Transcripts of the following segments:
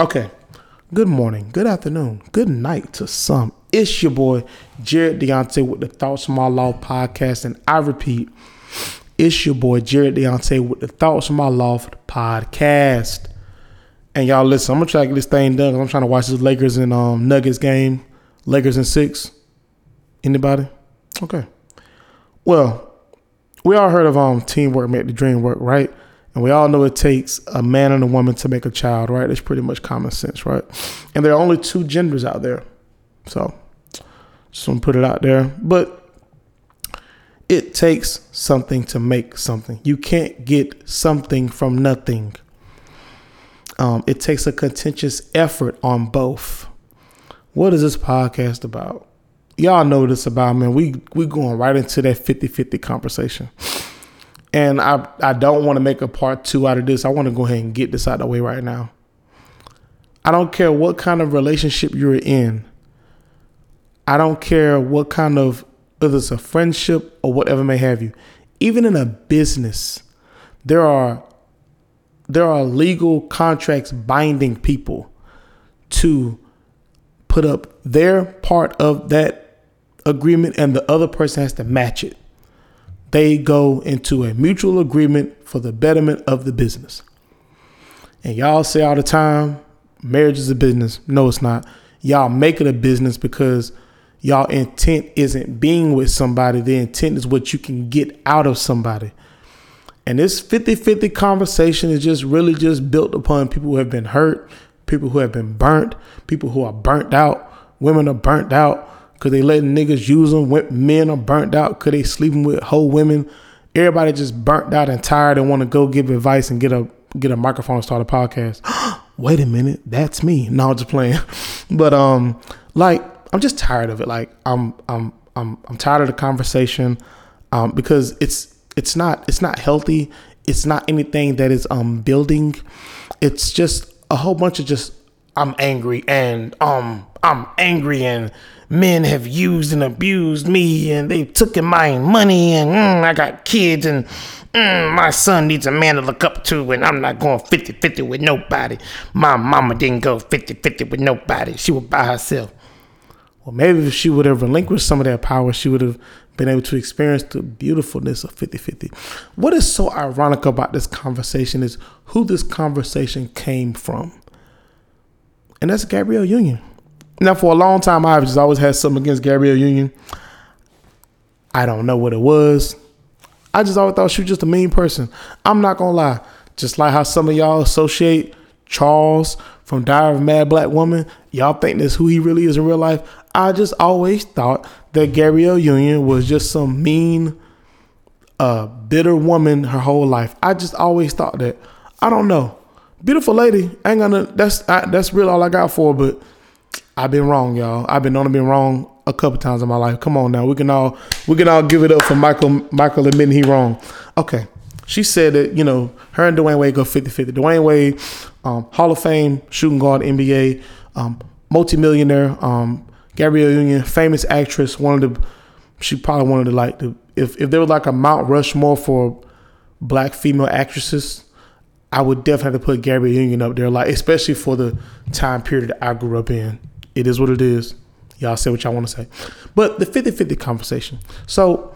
Okay. Good morning, good afternoon, good night to some. It's your boy Jared Deontay with the Thoughts from My Law podcast, and I repeat, it's your boy Jared Deontay with the Thoughts from My Loft podcast. And y'all listen, I'm gonna try to get this thing done. I'm trying to watch this Lakers and um, Nuggets game. Lakers in six. Anybody? Okay. Well, we all heard of um teamwork make the dream work, right? And we all know it takes a man and a woman to make a child, right? It's pretty much common sense, right? And there are only two genders out there. So just want to put it out there. But it takes something to make something. You can't get something from nothing. Um, it takes a contentious effort on both. What is this podcast about? Y'all know this about man. We we going right into that 50-50 conversation. And I I don't want to make a part two out of this. I want to go ahead and get this out of the way right now. I don't care what kind of relationship you're in. I don't care what kind of whether it's a friendship or whatever may have you. Even in a business, there are there are legal contracts binding people to put up their part of that agreement and the other person has to match it. They go into a mutual agreement for the betterment of the business. And y'all say all the time, marriage is a business. No, it's not. Y'all make it a business because y'all intent isn't being with somebody. The intent is what you can get out of somebody. And this 50-50 conversation is just really just built upon people who have been hurt, people who have been burnt, people who are burnt out. Women are burnt out because they letting niggas use them. When men are burnt out because they sleeping with whole women. Everybody just burnt out and tired and want to go give advice and get a get a microphone and start a podcast. Wait a minute, that's me. No, I'm just playing. But um, like I'm just tired of it. Like I'm I'm I'm I'm tired of the conversation um, because it's it's not it's not healthy. It's not anything that is um building. It's just a whole bunch of just I'm angry and um I'm angry and men have used and abused me and they took in my money and mm, I got kids and mm, my son needs a man to look up to and I'm not going 50-50 with nobody. My mama didn't go 50-50 with nobody. She was by herself. Well, maybe if she would have relinquished some of that power, she would have been able to experience the beautifulness of 50 50. What is so ironic about this conversation is who this conversation came from. And that's Gabrielle Union. Now, for a long time, I've just always had something against Gabrielle Union. I don't know what it was. I just always thought she was just a mean person. I'm not gonna lie. Just like how some of y'all associate Charles from Diary of Mad Black Woman, y'all think that's who he really is in real life. I just always thought that Gabrielle Union was just some mean, uh, bitter woman her whole life. I just always thought that. I don't know. Beautiful lady. ain't gonna. That's I, that's real all I got for. But I've been wrong, y'all. I've been known to be wrong a couple times in my life. Come on now, we can all we can all give it up for Michael Michael admitting he wrong. Okay. She said that, you know, her and Dwyane Wade go 50-50. Dwyane Wade, um, Hall of Fame shooting guard NBA, um, multimillionaire, um, Gabrielle Union, famous actress, one of the she probably wanted to like the if, if there was like a Mount Rushmore for black female actresses, I would definitely have to put Gabrielle Union up there, like especially for the time period that I grew up in. It is what it is. Y'all say what y'all want to say. But the 50-50 conversation. So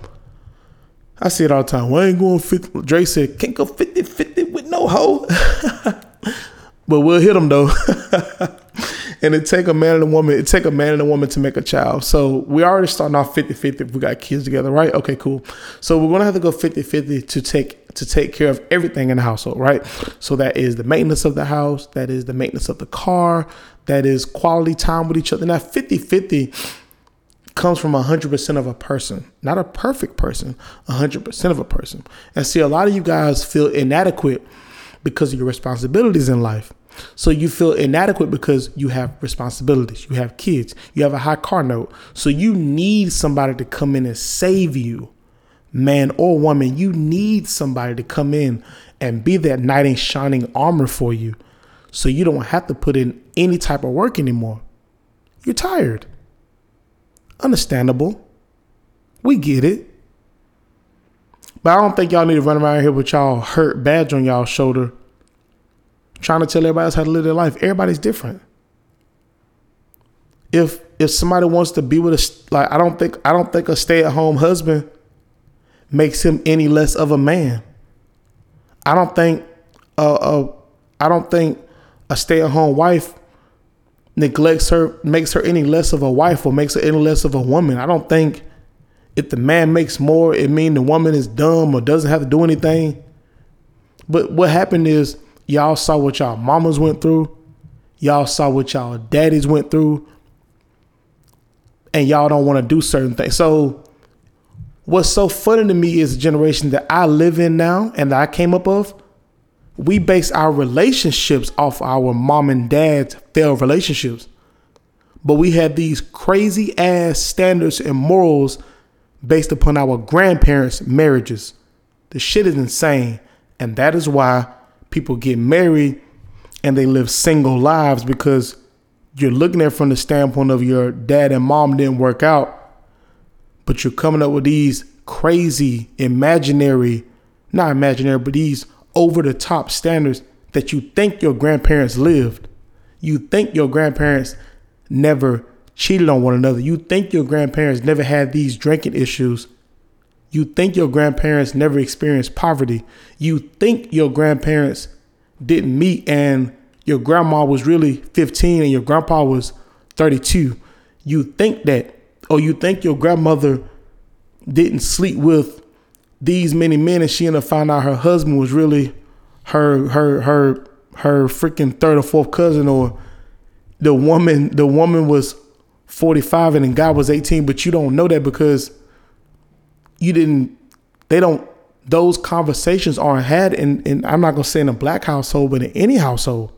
I see it all the time. Well, I ain't going 50. Drake said, can't go 50-50 with no hoe. but we'll hit them though. and it take a man and a woman, it take a man and a woman to make a child. So we already starting off 50-50 if we got kids together, right? Okay, cool. So we're gonna have to go 50-50 to take to take care of everything in the household, right? So that is the maintenance of the house, that is the maintenance of the car, that is quality time with each other. Now 50-50 comes from 100% of a person, not a perfect person, 100% of a person. And see, a lot of you guys feel inadequate because of your responsibilities in life. So you feel inadequate because you have responsibilities, you have kids, you have a high car note. So you need somebody to come in and save you, man or woman. You need somebody to come in and be that knight in shining armor for you. So you don't have to put in any type of work anymore. You're tired. Understandable. We get it. But I don't think y'all need to run around here with y'all hurt badge on y'all shoulder trying to tell everybody else how to live their life. Everybody's different. If if somebody wants to be with a like I don't think I don't think a stay-at-home husband makes him any less of a man. I don't think uh, I don't think a stay-at-home wife neglects her makes her any less of a wife or makes her any less of a woman. I don't think if the man makes more, it mean the woman is dumb or doesn't have to do anything. But what happened is y'all saw what y'all mamas went through. Y'all saw what y'all daddies went through. And y'all don't want to do certain things. So what's so funny to me is the generation that I live in now and that I came up of. We base our relationships off our mom and dad's failed relationships. But we have these crazy ass standards and morals based upon our grandparents' marriages. The shit is insane. And that is why people get married and they live single lives because you're looking at it from the standpoint of your dad and mom didn't work out, but you're coming up with these crazy, imaginary, not imaginary, but these over the top standards that you think your grandparents lived. You think your grandparents never cheated on one another. You think your grandparents never had these drinking issues. You think your grandparents never experienced poverty. You think your grandparents didn't meet and your grandma was really 15 and your grandpa was 32. You think that, or you think your grandmother didn't sleep with these many men and she ended up finding out her husband was really her her her her freaking third or fourth cousin or the woman the woman was 45 and the guy was 18, but you don't know that because you didn't, they don't, those conversations aren't had in, in I'm not gonna say in a black household, but in any household.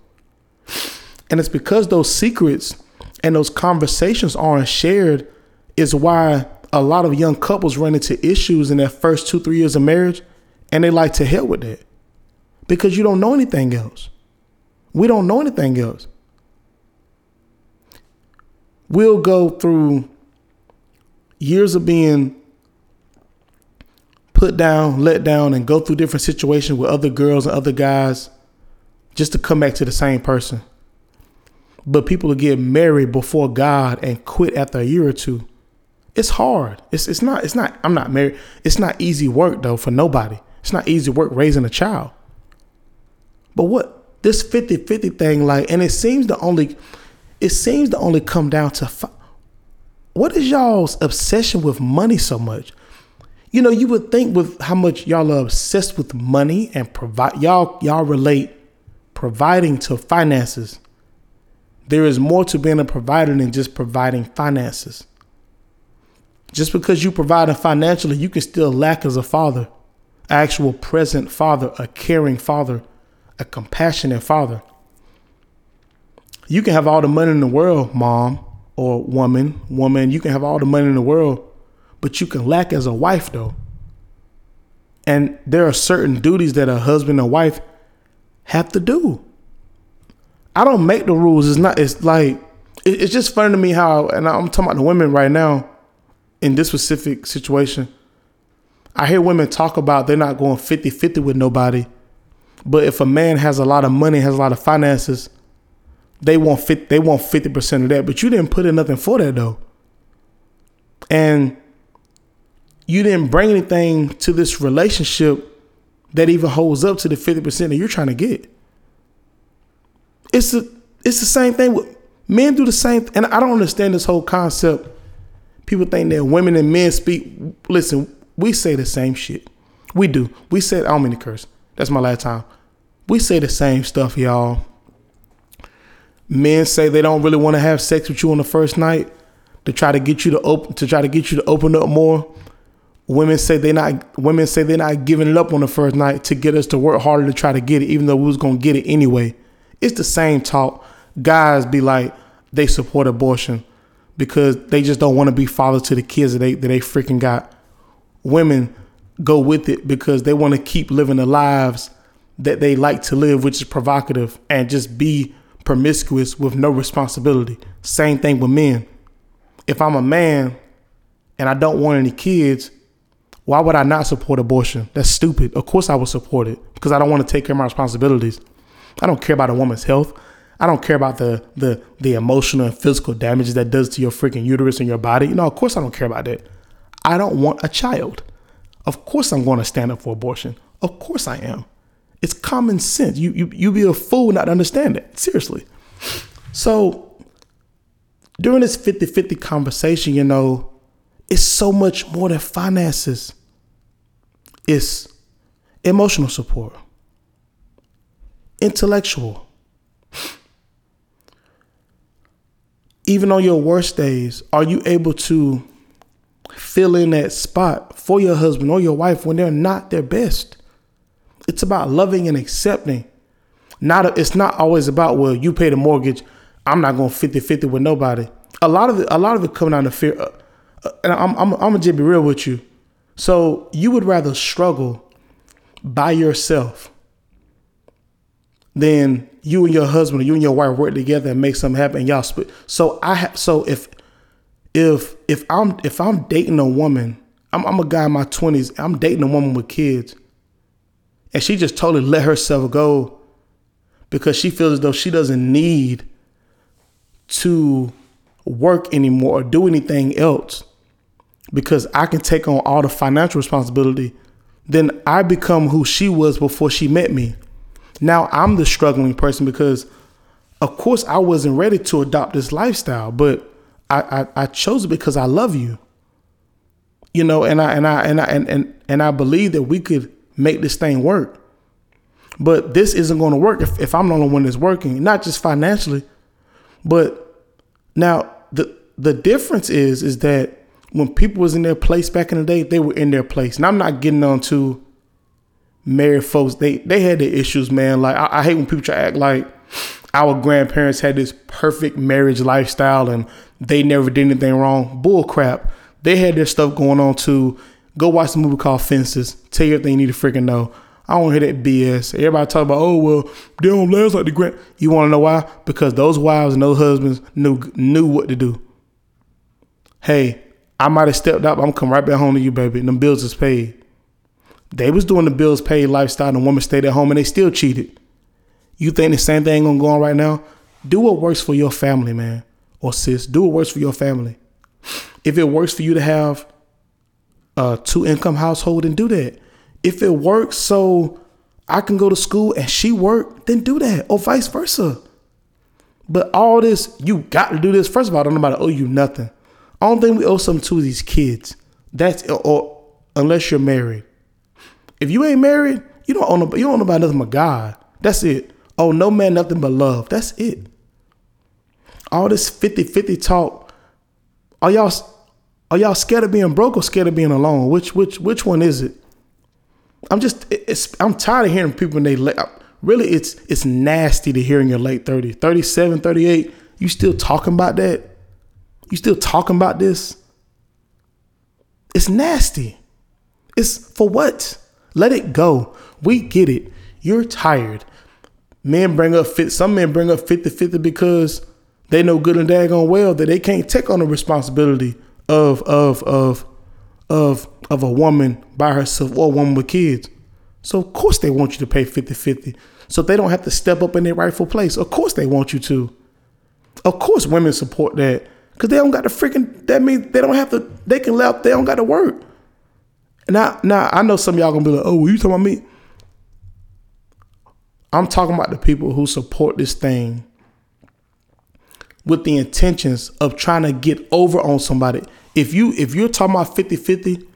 And it's because those secrets and those conversations aren't shared, is why a lot of young couples run into issues in their first two, three years of marriage, and they like to hell with that. Because you don't know anything else. We don't know anything else we'll go through years of being put down, let down, and go through different situations with other girls and other guys just to come back to the same person. But people get married before God and quit after a year or two. It's hard. It's it's not it's not I'm not married. It's not easy work though for nobody. It's not easy work raising a child. But what this 50-50 thing like and it seems the only it seems to only come down to fi- what is y'all's obsession with money so much? You know, you would think with how much y'all are obsessed with money and provide y'all y'all relate providing to finances. There is more to being a provider than just providing finances. Just because you provide financially, you can still lack as a father, actual present father, a caring father, a compassionate father. You can have all the money in the world, mom or woman, woman. You can have all the money in the world, but you can lack as a wife, though. And there are certain duties that a husband and wife have to do. I don't make the rules. It's not. It's like it's just funny to me how, and I'm talking about the women right now in this specific situation. I hear women talk about they're not going 50 50 with nobody. But if a man has a lot of money, has a lot of finances, they want fit they want 50% of that, but you didn't put in nothing for that though. And you didn't bring anything to this relationship that even holds up to the 50% that you're trying to get. It's the it's the same thing with men do the same and I don't understand this whole concept. People think that women and men speak listen, we say the same shit. We do. We said I don't mean to curse. That's my last time. We say the same stuff, y'all. Men say they don't really want to have sex with you on the first night to try to get you to open to try to get you to open up more. Women say they not women say they're not giving it up on the first night to get us to work harder to try to get it, even though we was gonna get it anyway. It's the same talk. Guys be like they support abortion because they just don't want to be fathers to the kids that they that they freaking got. Women go with it because they want to keep living the lives that they like to live, which is provocative and just be promiscuous with no responsibility. Same thing with men. If I'm a man and I don't want any kids, why would I not support abortion? That's stupid. Of course I would support it because I don't want to take care of my responsibilities. I don't care about a woman's health. I don't care about the the the emotional and physical damage that does to your freaking uterus and your body. No, of course I don't care about that. I don't want a child. Of course I'm going to stand up for abortion. Of course I am. It's common sense. You you you be a fool not to understand it. Seriously. So during this 50-50 conversation, you know, it's so much more than finances. It's emotional support, intellectual. Even on your worst days, are you able to fill in that spot for your husband or your wife when they're not their best? It's about loving and accepting. Not a, it's not always about well, you pay the mortgage, I'm not going 50-50 with nobody. A lot of it, a lot of it coming out of fear. Uh, uh, and I'm, I'm, I'm gonna just be real with you. So you would rather struggle by yourself than you and your husband or you and your wife work together and make something happen. And y'all split. So I have. So if if if I'm if I'm dating a woman, I'm, I'm a guy in my twenties. I'm dating a woman with kids, and she just totally let herself go because she feels as though she doesn't need to work anymore or do anything else because I can take on all the financial responsibility, then I become who she was before she met me. Now I'm the struggling person because, of course, I wasn't ready to adopt this lifestyle, but I, I, I chose it because I love you. You know, and I and I and I and, and and I believe that we could make this thing work. But this isn't going to work if, if I'm the only one that's working, not just financially, but now the the difference is is that when people was in their place back in the day, they were in their place. And I'm not getting on to married folks. They they had their issues, man. Like I, I hate when people try to act like our grandparents had this perfect marriage lifestyle and they never did anything wrong. Bull crap. They had their stuff going on too. Go watch the movie called Fences. Tell you everything you need to freaking know. I don't hear that BS. Everybody talk about, oh well, they don't last like the grand. You want to know why? Because those wives and those husbands knew knew what to do. Hey, I might have stepped up. I'm coming right back home to you, baby. And them bills is paid. They was doing the bills paid lifestyle, and the woman stayed at home, and they still cheated. You think the same thing gonna go on right now? Do what works for your family, man, or sis. Do what works for your family. If it works for you to have a two income household, then do that. If it works so I can go to school and she work, then do that, or vice versa. But all this, you got to do this. First of all, I don't nobody owe you nothing. I don't think we owe something to these kids. That's or unless you're married. If you ain't married, you don't own you don't know about nothing but God. That's it. Oh, no man, nothing but love. That's it. All this 50-50 talk. Are y'all are y'all scared of being broke or scared of being alone? Which which which one is it? I'm just I'm tired of hearing people in they really it's it's nasty to hear in your late 30s, 37, 38, you still talking about that? You still talking about this? It's nasty. It's for what? Let it go. We get it. You're tired. Men bring up fit. Some men bring up 50 50 because they know good and daggone well that they can't take on the responsibility of of of of of a woman by herself or a woman with kids. So of course they want you to pay 50-50. So they don't have to step up in their rightful place. Of course they want you to. Of course women support that. Cause they don't got to freaking that means they don't have to they can let they don't got to work. Now now I know some of y'all gonna be like, oh, you talking about me? I'm talking about the people who support this thing with the intentions of trying to get over on somebody. If you if you're talking about 50-50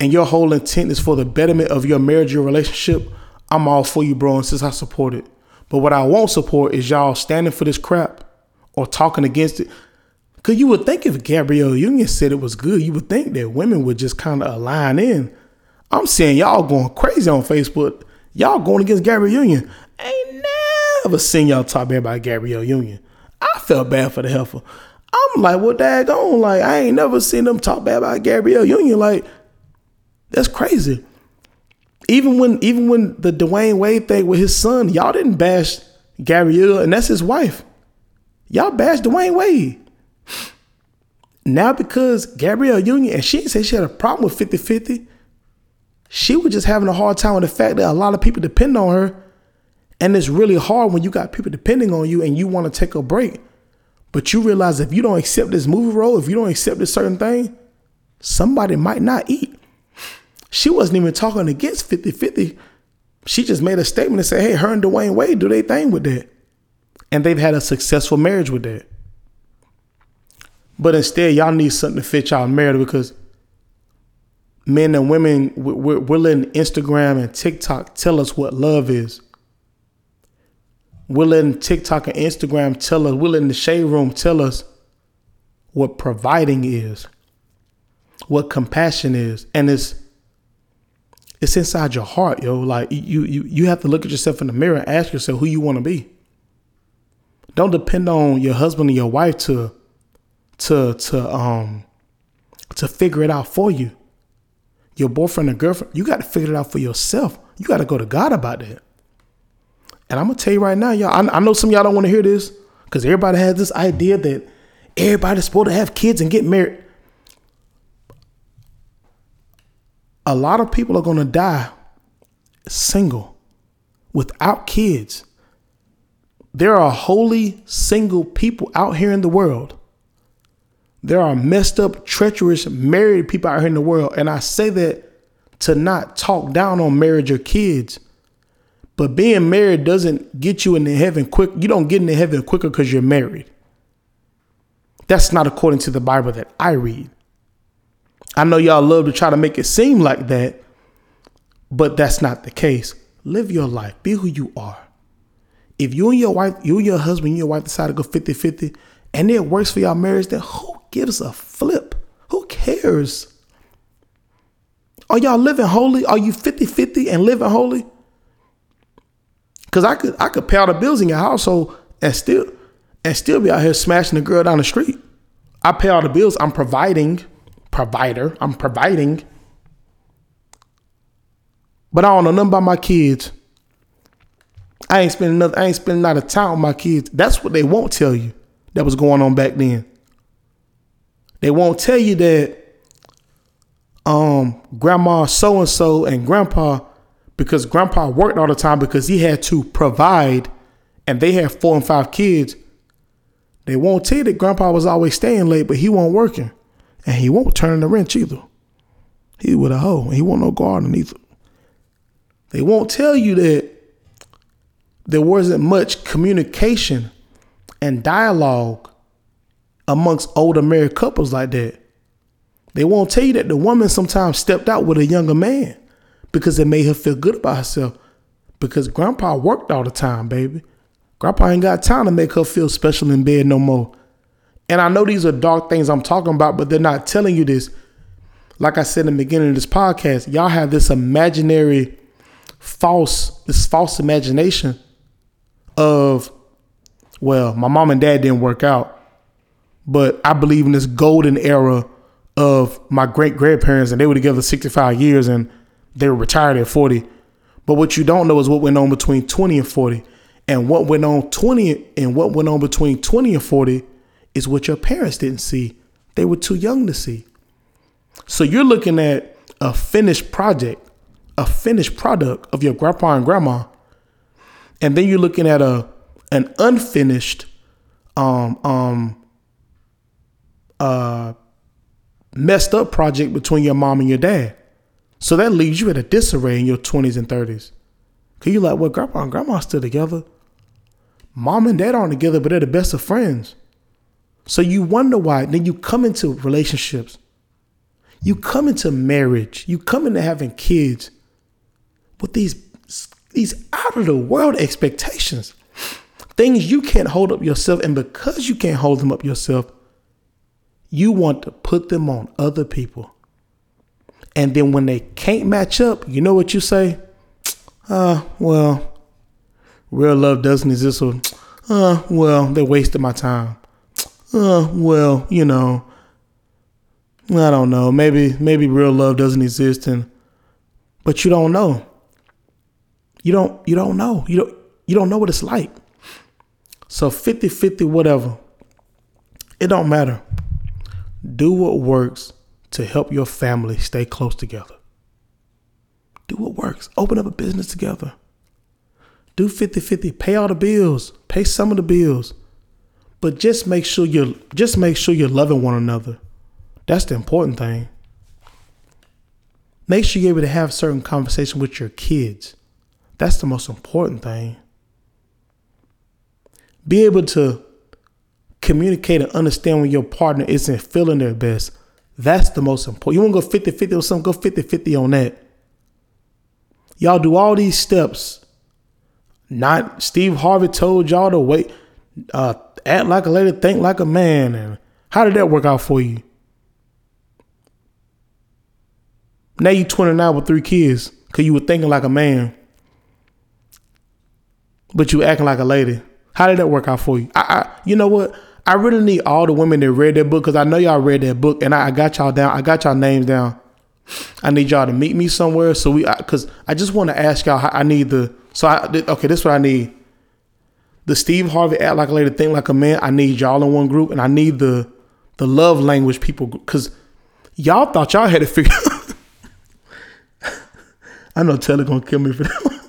and your whole intent is for the betterment of your marriage, your relationship, I'm all for you, bro, and since I support it. But what I won't support is y'all standing for this crap or talking against it. Cause you would think if Gabrielle Union said it was good, you would think that women would just kind of align in. I'm saying y'all going crazy on Facebook. Y'all going against Gabrielle Union. Ain't never seen y'all talk bad about Gabrielle Union. I felt bad for the heifer. I'm like, well, daggone? Like, I ain't never seen them talk bad about Gabrielle Union. Like, that's crazy. Even when even when the Dwyane Wade thing with his son, y'all didn't bash Gabrielle, and that's his wife. Y'all bashed Dwyane Wade. Now because Gabrielle Union, and she didn't say she had a problem with 50-50, she was just having a hard time with the fact that a lot of people depend on her. And it's really hard when you got people depending on you and you want to take a break. But you realize if you don't accept this movie role, if you don't accept this certain thing, somebody might not eat. She wasn't even talking against 50 50. She just made a statement and said, hey, her and Dwyane Wade do their thing with that. And they've had a successful marriage with that. But instead, y'all need something to fit y'all marriage because men and women, we're, we're letting Instagram and TikTok tell us what love is. We're letting TikTok and Instagram tell us, we're letting the shade room tell us what providing is, what compassion is. And it's it's inside your heart, yo. Like you you you have to look at yourself in the mirror and ask yourself who you want to be. Don't depend on your husband or your wife to to to um to figure it out for you. Your boyfriend or girlfriend, you got to figure it out for yourself. You got to go to God about that. And I'm gonna tell you right now, y'all. I, I know some y'all don't want to hear this because everybody has this idea that everybody's supposed to have kids and get married. A lot of people are gonna die single, without kids. There are holy single people out here in the world. There are messed up, treacherous, married people out here in the world. And I say that to not talk down on marriage or kids but being married doesn't get you into heaven quick. You don't get into heaven quicker because you're married. That's not according to the Bible that I read. I know y'all love to try to make it seem like that, but that's not the case. Live your life, be who you are. If you and your wife, you and your husband, and your wife decide to go 50 50 and it works for y'all marriage, then who gives a flip? Who cares? Are y'all living holy? Are you 50 50 and living holy? Cause I could I could pay all the bills in your household and still and still be out here smashing the girl down the street. I pay all the bills. I'm providing, provider. I'm providing. But I don't know nothing about my kids. I ain't spending nothing. I ain't spending not a time with my kids. That's what they won't tell you. That was going on back then. They won't tell you that um grandma so and so and grandpa because grandpa worked all the time because he had to provide and they had four and five kids. They won't tell you that grandpa was always staying late, but he wasn't working. And he won't turn the wrench either. He with a hoe. And he won't no garden either. They won't tell you that there wasn't much communication and dialogue amongst older married couples like that. They won't tell you that the woman sometimes stepped out with a younger man because it made her feel good about herself. Because grandpa worked all the time, baby. Grandpa ain't got time to make her feel special in bed no more. And I know these are dark things I'm talking about, but they're not telling you this. Like I said in the beginning of this podcast, y'all have this imaginary false, this false imagination of, well, my mom and dad didn't work out. But I believe in this golden era of my great grandparents, and they were together 65 years, and they were retired at 40. But what you don't know is what went on between 20 and 40. And what went on 20 and what went on between 20 and 40 is what your parents didn't see. They were too young to see. So you're looking at a finished project, a finished product of your grandpa and grandma. And then you're looking at a an unfinished um um uh messed up project between your mom and your dad. So that leaves you at a disarray in your 20s and 30s. Cause you're like, well, grandpa and grandma still together. Mom and dad aren't together, but they're the best of friends. So you wonder why. Then you come into relationships. You come into marriage. You come into having kids with these these out of the world expectations. Things you can't hold up yourself. And because you can't hold them up yourself, you want to put them on other people. And then when they can't match up, you know what you say? Uh, well, real love doesn't exist. Or, uh, well, they wasted my time. Uh, well, you know, I don't know. Maybe maybe real love doesn't exist and but you don't know. You don't you don't know. You don't you don't know what it's like. So 50-50 whatever. It don't matter. Do what works to help your family stay close together. Do what works. Open up a business together. Do 50-50. Pay all the bills. Pay some of the bills. But just make sure you're just make sure you're loving one another. That's the important thing. Make sure you're able to have certain conversation with your kids. That's the most important thing. Be able to communicate and understand when your partner isn't feeling their best. That's the most important. You want to go 50 50 or something? Go 50 50 on that. Y'all do all these steps. Not Steve Harvey told y'all to wait, uh, act like a lady, think like a man. And how did that work out for you? Now you're 29 with three kids because you were thinking like a man, but you acting like a lady. How did that work out for you? I, I you know what? I really need all the women that read that book because I know y'all read that book and I, I, got y'all down. I got y'all names down. I need y'all to meet me somewhere so we because I, I, just want to ask y'all. I need the so I okay. This is what I need. The Steve Harvey act like a lady, think like a man. I need y'all in one group, and I need the the love language people because y'all thought y'all had to figure. I know Taylor gonna kill me for that.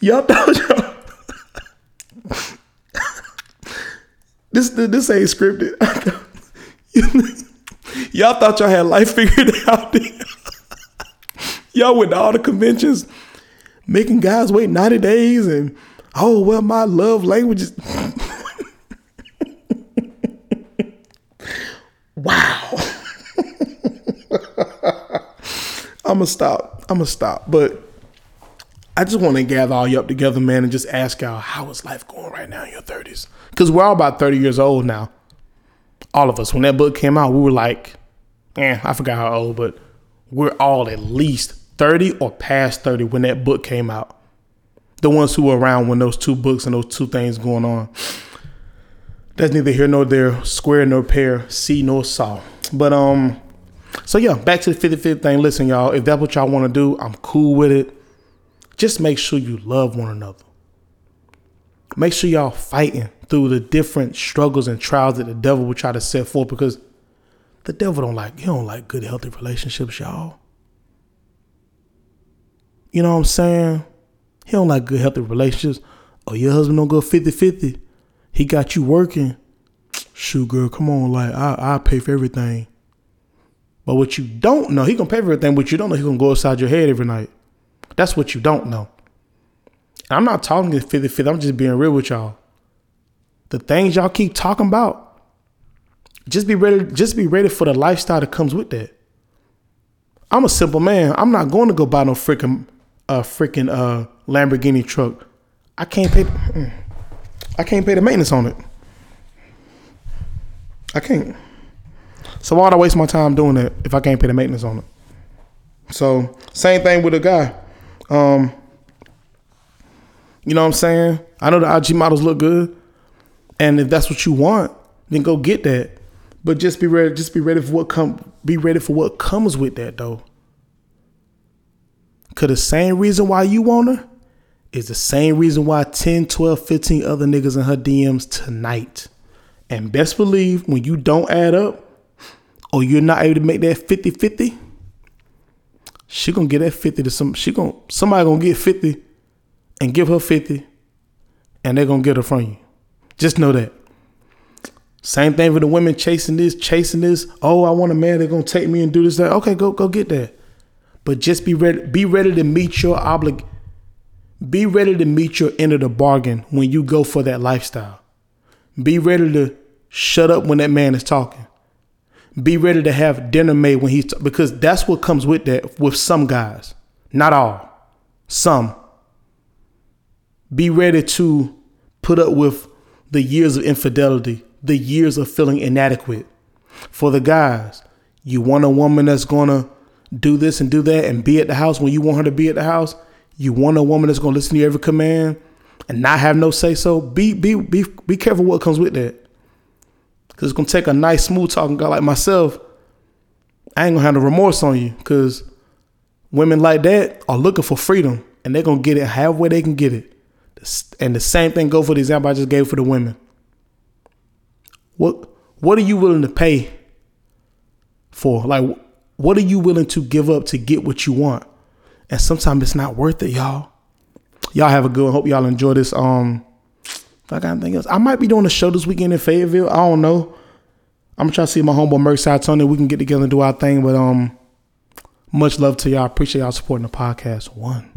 Y'all thought y'all. This this ain't scripted. y'all thought y'all had life figured out. y'all went to all the conventions, making guys wait 90 days, and oh well, my love language is. wow. I'm gonna stop. I'm gonna stop. But I just want to gather all you up together, man, and just ask y'all how is life going right now in your 30s? Because we're all about 30 years old now. All of us. When that book came out, we were like, eh, I forgot how old, but we're all at least 30 or past 30 when that book came out. The ones who were around when those two books and those two things going on. That's neither here nor there, square nor pair, see nor saw. But um, so yeah, back to the 55th thing. Listen, y'all, if that's what y'all want to do, I'm cool with it. Just make sure you love one another. Make sure y'all fighting through the different struggles and trials that the devil will try to set forth because the devil don't like he don't like good healthy relationships, y'all. You know what I'm saying? He don't like good healthy relationships. Oh, your husband don't go 50-50. He got you working. Shoot, girl, come on, like I I pay for everything. But what you don't know, he gonna pay for everything, but you don't know he gonna go inside your head every night. That's what you don't know. And I'm not talking to 50 50. I'm just being real with y'all. The things y'all keep talking about, just be ready, just be ready for the lifestyle that comes with that. I'm a simple man. I'm not going to go buy no freaking uh freaking uh Lamborghini truck. I can't pay I can't pay the maintenance on it. I can't. So why'd I waste my time doing that if I can't pay the maintenance on it? So same thing with a guy. Um, you know what I'm saying? I know the IG models look good, and if that's what you want, then go get that. But just be ready. Just be ready for what come. Be ready for what comes with that, though. Cause the same reason why you want her is the same reason why 10, 12, 15 other niggas in her DMs tonight. And best believe when you don't add up or you're not able to make that 50 50, she gonna get that 50 to some she gonna somebody gonna get 50 and give her 50 and they're gonna get her from you. Just know that. Same thing for the women chasing this, chasing this. Oh, I want a man that's gonna take me and do this, that. Okay, go go get that. But just be ready, be ready to meet your oblig be ready to meet your end of the bargain when you go for that lifestyle. Be ready to shut up when that man is talking be ready to have dinner made when he's t- because that's what comes with that with some guys, not all, some. Be ready to put up with the years of infidelity, the years of feeling inadequate. For the guys, you want a woman that's gonna do this and do that and be at the house when you want her to be at the house. You want a woman that's gonna listen to every command and not have no say so. Be be be be careful what comes with that. Cause it's gonna take a nice smooth talking guy like myself. I ain't gonna have no remorse on you. Cause women like that are looking for freedom and they're gonna get it however they can get it. And the same thing go for the example I just gave for the women. What what are you willing to pay for? Like what are you willing to give up to get what you want? And sometimes it's not worth it, y'all. Y'all have a good one. Hope y'all enjoy this. Um, if I got anything else, I might be doing a show this weekend in Fayetteville. I don't know. I'm gonna try to see my homeboy Merkside Tony. We can get together and do our thing. But um, much love to y'all. Appreciate y'all supporting the podcast. One.